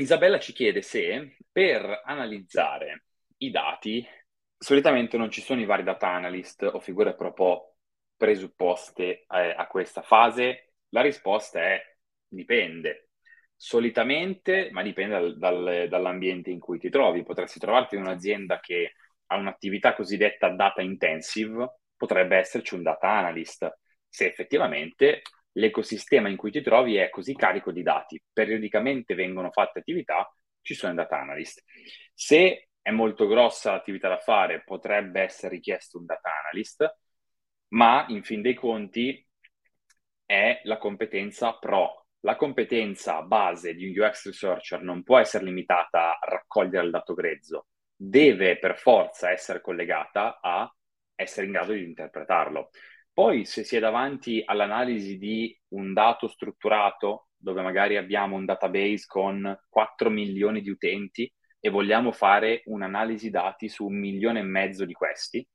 Isabella ci chiede se per analizzare i dati, solitamente non ci sono i vari data analyst o figure proprio presupposte eh, a questa fase. La risposta è dipende. Solitamente, ma dipende dal, dal, dall'ambiente in cui ti trovi. Potresti trovarti in un'azienda che ha un'attività cosiddetta data intensive, potrebbe esserci un data analyst, se effettivamente l'ecosistema in cui ti trovi è così carico di dati, periodicamente vengono fatte attività, ci sono i data analyst. Se è molto grossa l'attività da fare, potrebbe essere richiesto un data analyst, ma in fin dei conti è la competenza pro. La competenza base di un UX researcher non può essere limitata a raccogliere il dato grezzo, deve per forza essere collegata a essere in grado di interpretarlo. Poi se si è davanti all'analisi di un dato strutturato, dove magari abbiamo un database con 4 milioni di utenti e vogliamo fare un'analisi dati su un milione e mezzo di questi,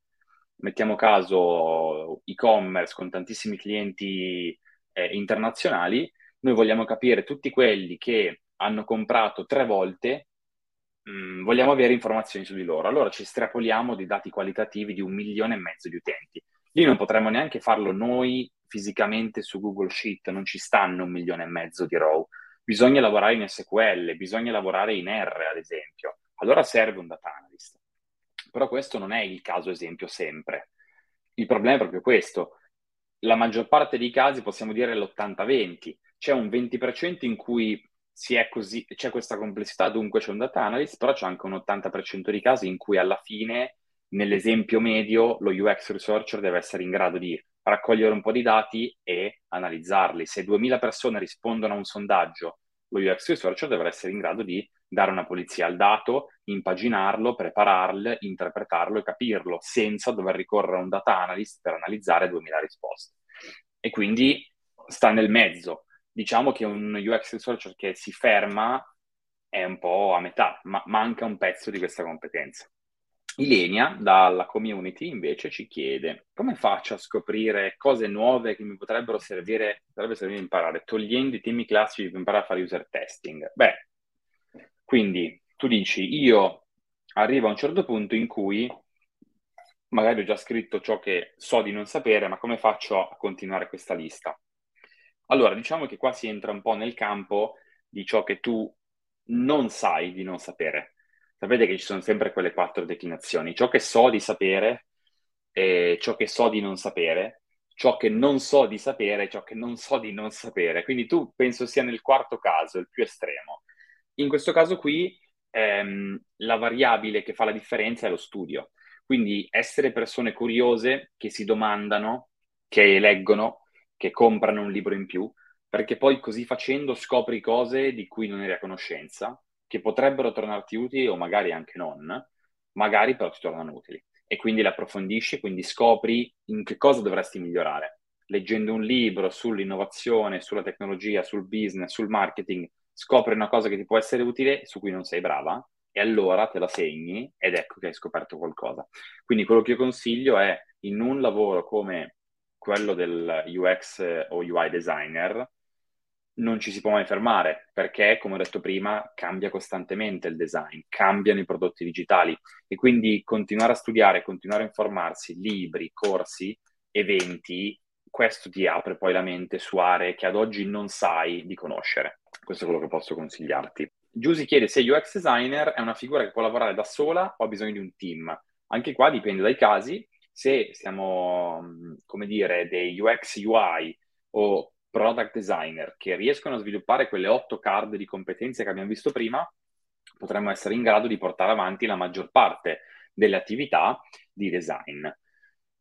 mettiamo caso e-commerce con tantissimi clienti eh, internazionali, noi vogliamo capire tutti quelli che hanno comprato tre volte, mh, mm, vogliamo avere informazioni su di loro. Allora ci estrapoliamo di dati qualitativi di un milione e mezzo di utenti. Lì non potremmo neanche farlo noi fisicamente su Google Sheet, non ci stanno un milione e mezzo di row. Bisogna lavorare in SQL, bisogna lavorare in R, ad esempio. Allora serve un data analyst. Però questo non è il caso esempio sempre. Il problema è proprio questo. La maggior parte dei casi possiamo dire l'80-20. C'è un 20% in cui così, c'è questa complessità, dunque c'è un data analyst, però c'è anche un 80% di casi in cui alla fine nell'esempio medio lo UX researcher deve essere in grado di raccogliere un po' di dati e analizzarli. Se 2000 persone rispondono a un sondaggio, lo UX researcher deve essere in grado di dare una polizia al dato, impaginarlo, prepararlo, interpretarlo e capirlo, senza dover ricorrere a un data analyst per analizzare 2000 risposte. E quindi sta nel mezzo. Diciamo che un UX researcher che si ferma è un po' a metà, ma manca un pezzo di questa competenza. Ilenia, dalla community, invece ci chiede come faccio a scoprire cose nuove che mi potrebbero servire, potrebbe servire imparare, togliendo i temi classici per imparare a fare user testing? Beh, quindi tu dici, io arrivo a un certo punto in cui magari ho già scritto ciò che so di non sapere, ma come faccio a continuare questa lista? Allora, diciamo che qua si entra un po' nel campo di ciò che tu non sai di non sapere sapete che ci sono sempre quelle quattro declinazioni. Ciò che so di sapere, eh, ciò che so di non sapere, ciò che non so di sapere, ciò che non so di non sapere. Quindi tu penso sia nel quarto caso, il più estremo. In questo caso qui ehm, la variabile che fa la differenza è lo studio. Quindi essere persone curiose che si domandano, che leggono, che comprano un libro in più, perché poi così facendo scopri cose di cui non eri a conoscenza che potrebbero tornarti utili o magari anche non, magari però ti tornano utili. E quindi le approfondisci, quindi scopri in che cosa dovresti migliorare. Leggendo un libro sull'innovazione, sulla tecnologia, sul business, sul marketing, scopri una cosa che ti può essere utile su cui non sei brava e allora te la segni ed ecco che hai scoperto qualcosa. Quindi quello che io consiglio è in un lavoro come quello del UX o UI designer, non ci si può mai fermare perché, come ho detto prima, cambia costantemente il design, cambiano i prodotti digitali e quindi continuare a studiare, continuare a informarsi, libri, corsi, eventi, questo ti apre poi la mente su aree che ad oggi non sai di conoscere. Questo è quello che posso consigliarti. Giusy chiede se UX designer è una figura che può lavorare da sola o ha bisogno di un team. Anche qua dipende dai casi. Se siamo, come dire, dei UX UI o product designer che riescono a sviluppare quelle otto card di competenze che abbiamo visto prima, potremmo essere in grado di portare avanti la maggior parte delle attività di design.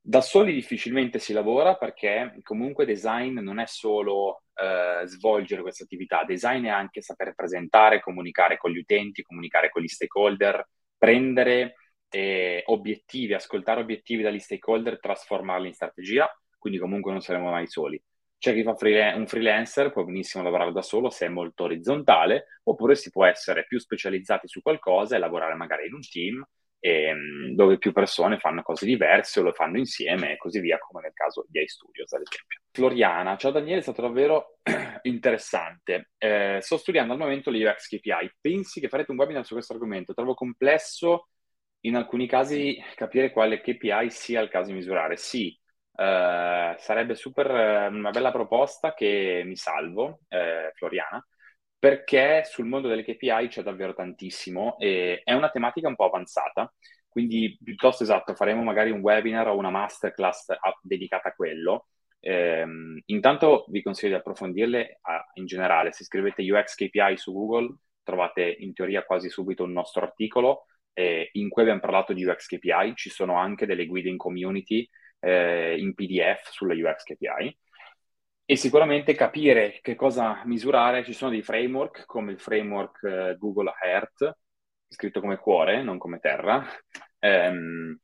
Da soli difficilmente si lavora perché comunque design non è solo eh, svolgere questa attività, design è anche saper presentare, comunicare con gli utenti, comunicare con gli stakeholder, prendere eh, obiettivi, ascoltare obiettivi dagli stakeholder, trasformarli in strategia, quindi comunque non saremo mai soli. C'è chi fa freelance, un freelancer, può benissimo lavorare da solo se è molto orizzontale, oppure si può essere più specializzati su qualcosa e lavorare magari in un team ehm, dove più persone fanno cose diverse o lo fanno insieme e così via, come nel caso di iStudios, ad esempio. Floriana, ciao Daniele, è stato davvero interessante. Eh, sto studiando al momento le UX KPI. Pensi che farete un webinar su questo argomento? Trovo complesso in alcuni casi capire quale KPI sia il caso di misurare. Sì, eh, sarebbe super eh, una bella proposta che mi salvo, eh, Floriana, perché sul mondo delle KPI c'è davvero tantissimo e è una tematica un po' avanzata. Quindi piuttosto esatto, faremo magari un webinar o una masterclass a, dedicata a quello. Eh, intanto vi consiglio di approfondirle a, in generale. Se scrivete UX KPI su Google trovate in teoria quasi subito un nostro articolo eh, in cui abbiamo parlato di UX KPI. Ci sono anche delle guide in community eh, in PDF sulla UX KPI. E sicuramente capire che cosa misurare. Ci sono dei framework come il framework eh, Google Earth scritto come cuore, non come terra, ehm,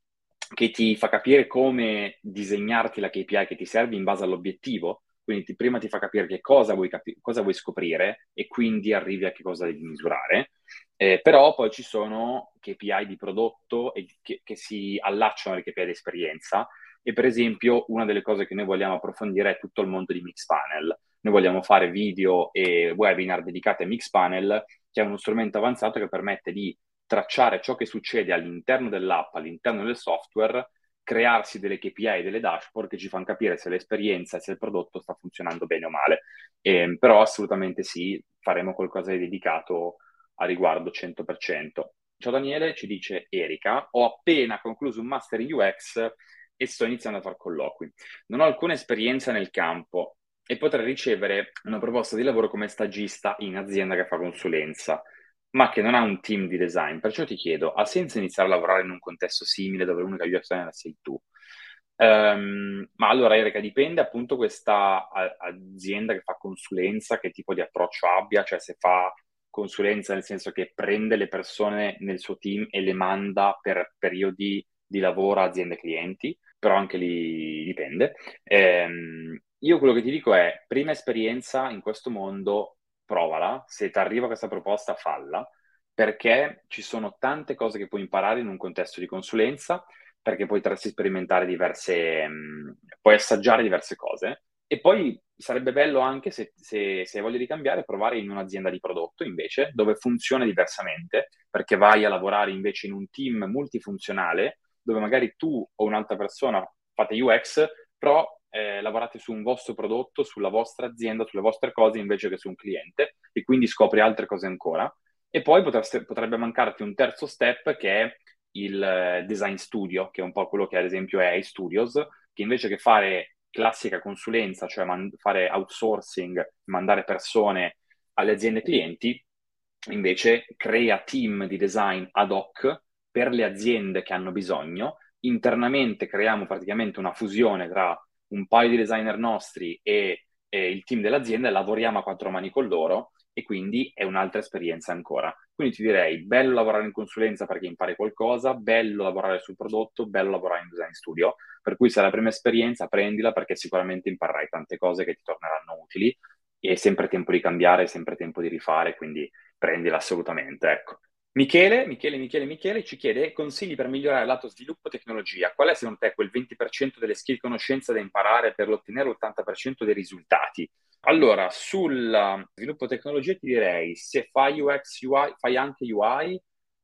che ti fa capire come disegnarti la KPI che ti serve in base all'obiettivo. Quindi ti, prima ti fa capire che cosa vuoi, capi- cosa vuoi, scoprire e quindi arrivi a che cosa devi misurare. Eh, però poi ci sono KPI di prodotto e che, che si allacciano alle KPI di esperienza. E per esempio, una delle cose che noi vogliamo approfondire è tutto il mondo di Mixpanel. Noi vogliamo fare video e webinar dedicati a Mixpanel che è uno strumento avanzato che permette di tracciare ciò che succede all'interno dell'app, all'interno del software, crearsi delle KPI e delle dashboard che ci fanno capire se l'esperienza e se il prodotto sta funzionando bene o male. Eh, però assolutamente sì, faremo qualcosa di dedicato a riguardo 100%. Ciao Daniele, ci dice Erika, ho appena concluso un master in UX e sto iniziando a fare colloqui. Non ho alcuna esperienza nel campo, e potrei ricevere una proposta di lavoro come stagista in azienda che fa consulenza, ma che non ha un team di design. Perciò ti chiedo, ha senso iniziare a lavorare in un contesto simile dove l'unica UX designer sei tu? Um, ma allora Erika, dipende appunto questa azienda che fa consulenza, che tipo di approccio abbia, cioè se fa consulenza nel senso che prende le persone nel suo team e le manda per periodi di lavoro a aziende clienti, però anche lì dipende. Um, io quello che ti dico è, prima esperienza in questo mondo, provala, se ti arriva questa proposta, falla, perché ci sono tante cose che puoi imparare in un contesto di consulenza, perché potresti sperimentare diverse, mh, mm, puoi assaggiare diverse cose, e poi sarebbe bello anche se, se, se hai voglia di cambiare, provare in un'azienda di prodotto invece, dove funziona diversamente, perché vai a lavorare invece in un team multifunzionale, dove magari tu o un'altra persona fate UX, però eh, lavorate su un vostro prodotto, sulla vostra azienda, sulle vostre cose invece che su un cliente e quindi scopri altre cose ancora. E poi potreste, potrebbe mancarti un terzo step che è il eh, design studio, che è un po' quello che ad esempio è iStudios, che invece che fare classica consulenza, cioè man- fare outsourcing, mandare persone alle aziende clienti, invece crea team di design ad hoc per le aziende che hanno bisogno. Internamente creiamo praticamente una fusione tra un paio di designer nostri e, e il team dell'azienda e lavoriamo a quattro mani con loro e quindi è un'altra esperienza ancora. Quindi ti direi, bello lavorare in consulenza perché impari qualcosa, bello lavorare sul prodotto, bello lavorare in design studio, per cui se è la prima esperienza prendila perché sicuramente imparerai tante cose che ti torneranno utili e è sempre tempo di cambiare, è sempre tempo di rifare, quindi prendila assolutamente, ecco. Michele, Michele, Michele, Michele ci chiede consigli per migliorare lato sviluppo tecnologia. Qual è secondo te quel 20% delle skill conoscenza da imparare per ottenere l'80% dei risultati? Allora, sul sviluppo tecnologia ti direi, se fai UX, UI, fai anche UI,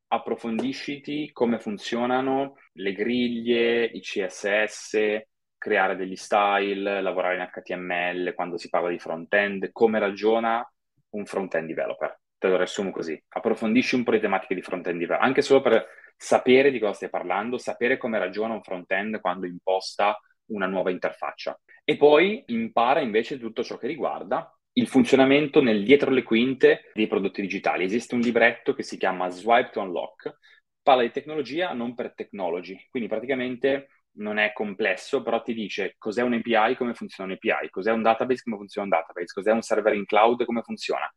approfondisciti come funzionano le griglie, i CSS, creare degli style, lavorare in HTML quando si parla di front-end, come ragiona un front-end developer te lo riassumo così, approfondisci un po' le tematiche di front-end development, anche solo per sapere di cosa stai parlando, sapere come ragiona un front-end quando imposta una nuova interfaccia. E poi impara invece tutto ciò che riguarda il funzionamento nel dietro le quinte dei prodotti digitali. Esiste un libretto che si chiama Swipe to Unlock, parla di tecnologia non per technology, quindi praticamente non è complesso, però ti dice cos'è un API, come funziona un API, cos'è un database, come funziona un database, cos'è un server in cloud, come funziona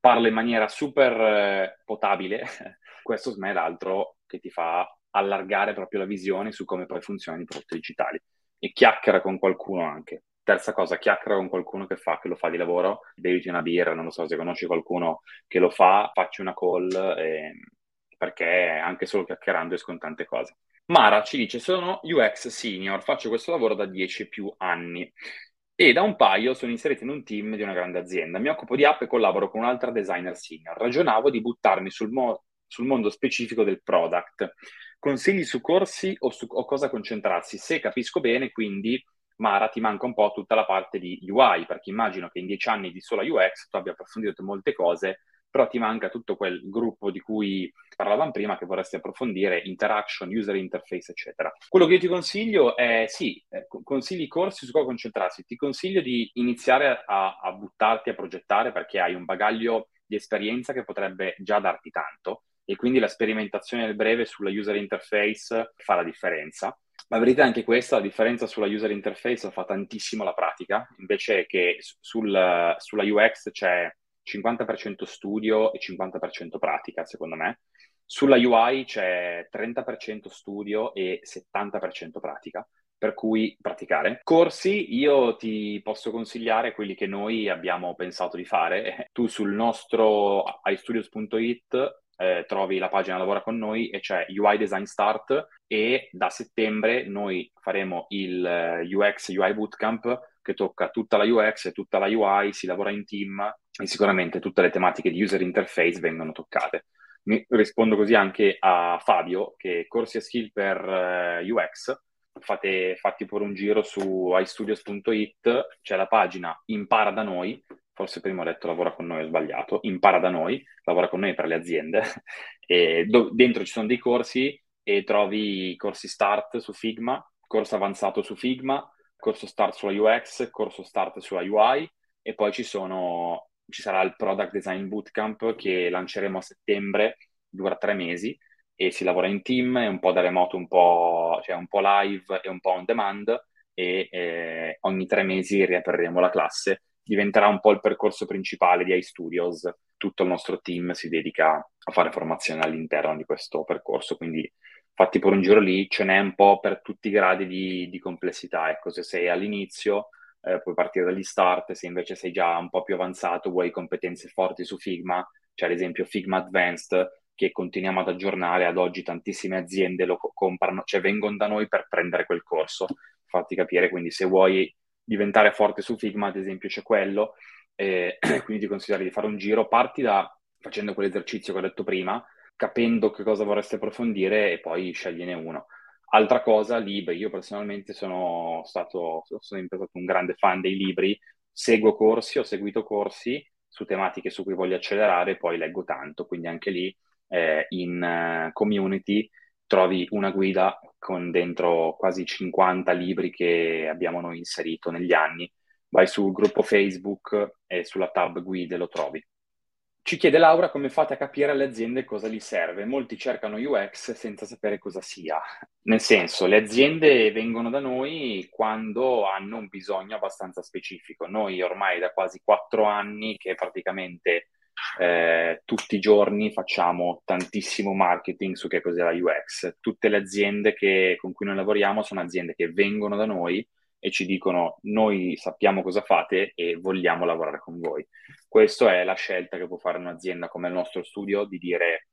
parla in maniera super eh, potabile, questo secondo è l'altro che ti fa allargare proprio la visione su come poi funzionano i prodotti digitali. E chiacchiera con qualcuno anche. Terza cosa, chiacchiera con qualcuno che, fa, che lo fa di lavoro, beviti una birra, non lo so, se conosci qualcuno che lo fa, facci una call, eh, perché anche solo chiacchierando escono tante cose. Mara ci dice, sono UX senior, faccio questo lavoro da 10 più anni. E da un paio sono inserito in un team di una grande azienda. Mi occupo di app e collaboro con un'altra designer senior. Ragionavo di buttarmi sul, mo- sul mondo specifico del product. Consigli su corsi o su o cosa concentrarsi? Se capisco bene, quindi Mara ti manca un po' tutta la parte di UI, perché immagino che in dieci anni di sola UX tu abbia approfondito molte cose però ti manca tutto quel gruppo di cui parlavamo prima che vorresti approfondire, interaction, user interface, eccetera. Quello che io ti consiglio è, sì, eh, consigli corsi su cosa concentrarsi, ti consiglio di iniziare a, a buttarti a progettare perché hai un bagaglio di esperienza che potrebbe già darti tanto e quindi la sperimentazione nel breve sulla user interface fa la differenza. La verità è anche questa, la differenza sulla user interface fa tantissimo la pratica, invece che sul, sulla UX c'è 50% studio e 50% pratica, secondo me. Sulla UI c'è 30% studio e 70% pratica, per cui praticare. Corsi, io ti posso consigliare quelli che noi abbiamo pensato di fare. Tu sul nostro istudios.it eh, trovi la pagina Lavora con noi e c'è UI Design Start e da settembre noi faremo il eh, UX UI Bootcamp che tocca tutta la UX e tutta la UI, si lavora in team e sicuramente tutte le tematiche di user interface vengono toccate. Mi rispondo così anche a Fabio che corsi e skill per eh, UX, fate, fatti pure un giro su istudios.it, c'è la pagina Impara da noi, forse prima ho detto lavora con noi, ho sbagliato, Impara da noi, lavora con noi per le aziende, e do- dentro ci sono dei corsi e trovi corsi start su Figma, corso avanzato su Figma, corso start sulla UX, corso start sulla UI e poi ci, sono, ci sarà il Product Design Bootcamp che lanceremo a settembre, dura tre mesi e si lavora in team, è un po' da remoto, un po', cioè un po live e un po' on demand e eh, ogni tre mesi riapriremo la classe. Diventerà un po' il percorso principale di iStudios. Tutto il nostro team si dedica a fare formazione all'interno di questo percorso, quindi fatti pure un giro lì, ce n'è un po' per tutti i gradi di, di complessità. Ecco, se sei all'inizio eh, puoi partire dagli start, se invece sei già un po' più avanzato, vuoi competenze forti su Figma, c'è ad esempio Figma Advanced che continuiamo ad aggiornare, ad oggi tantissime aziende lo comprano, cioè vengono da noi per prendere quel corso, fatti capire, quindi se vuoi diventare forte su Figma, ad esempio, c'è quello, eh, quindi ti consiglio di fare un giro, parti da facendo quell'esercizio che ho detto prima, capendo che cosa vorresti approfondire e poi scegliene uno. Altra cosa, libri. Io personalmente sono stato, sono stato un grande fan dei libri, seguo corsi, ho seguito corsi su tematiche su cui voglio accelerare e poi leggo tanto, quindi anche lì eh, in uh, community trovi una guida con dentro quasi 50 libri che abbiamo noi inserito negli anni. Vai sul gruppo Facebook e sulla tab guide lo trovi. Ci chiede Laura come fate a capire alle aziende cosa gli serve. Molti cercano UX senza sapere cosa sia. Nel senso, le aziende vengono da noi quando hanno un bisogno abbastanza specifico. Noi ormai da quasi quattro anni che praticamente eh, tutti i giorni facciamo tantissimo marketing su che cos'è la UX. Tutte le aziende che, con cui noi lavoriamo sono aziende che vengono da noi e ci dicono noi sappiamo cosa fate e vogliamo lavorare con voi. Questa è la scelta che può fare un'azienda come il nostro studio di dire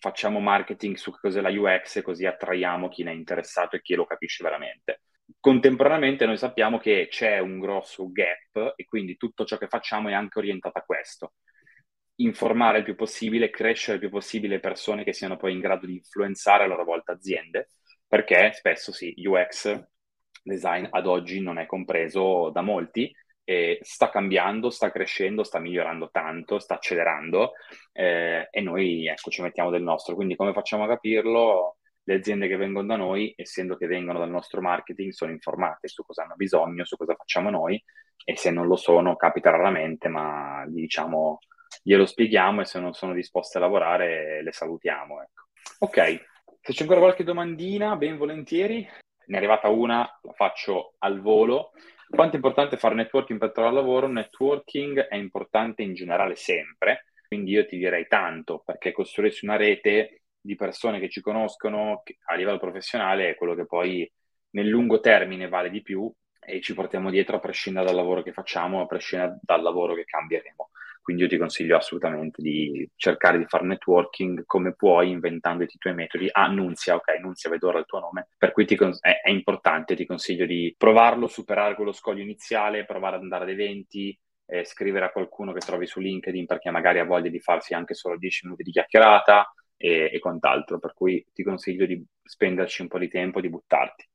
facciamo marketing su cos'è la UX così attraiamo chi ne è interessato e chi lo capisce veramente. Contemporaneamente noi sappiamo che c'è un grosso gap e quindi tutto ciò che facciamo è anche orientato a questo. Informare il più possibile, crescere il più possibile persone che siano poi in grado di influenzare a loro volta aziende, perché spesso sì, UX design ad oggi non è compreso da molti e sta cambiando, sta crescendo, sta migliorando tanto, sta accelerando eh, e noi ecco, ci mettiamo del nostro. Quindi come facciamo a capirlo? Le aziende che vengono da noi, essendo che vengono dal nostro marketing, sono informate su cosa hanno bisogno, su cosa facciamo noi e se non lo sono capita raramente, ma diciamo glielo spieghiamo e se non sono disposte a lavorare le salutiamo. Ecco. Ok, se c'è ancora qualche domandina, ben volentieri ne è arrivata una, la faccio al volo. Quanto è importante fare networking per trovare lavoro? Networking è importante in generale sempre, quindi io ti direi tanto, perché costruirsi una rete di persone che ci conoscono a livello professionale è quello che poi nel lungo termine vale di più e ci portiamo dietro a prescindere dal lavoro che facciamo, a prescindere dal lavoro che cambieremo. Quindi io ti consiglio assolutamente di cercare di fare networking come puoi, inventandoti i tuoi metodi. Ah, Nunzia, ok, Nunzia, vedo ora il tuo nome, per cui con- è, è importante, ti consiglio di provarlo, superare quello scoglio iniziale, provare ad andare ad eventi, eh, scrivere a qualcuno che trovi su LinkedIn perché magari ha voglia di farsi anche solo 10 minuti di chiacchierata e, e quant'altro, per cui ti consiglio di spenderci un po' di tempo, di buttarti.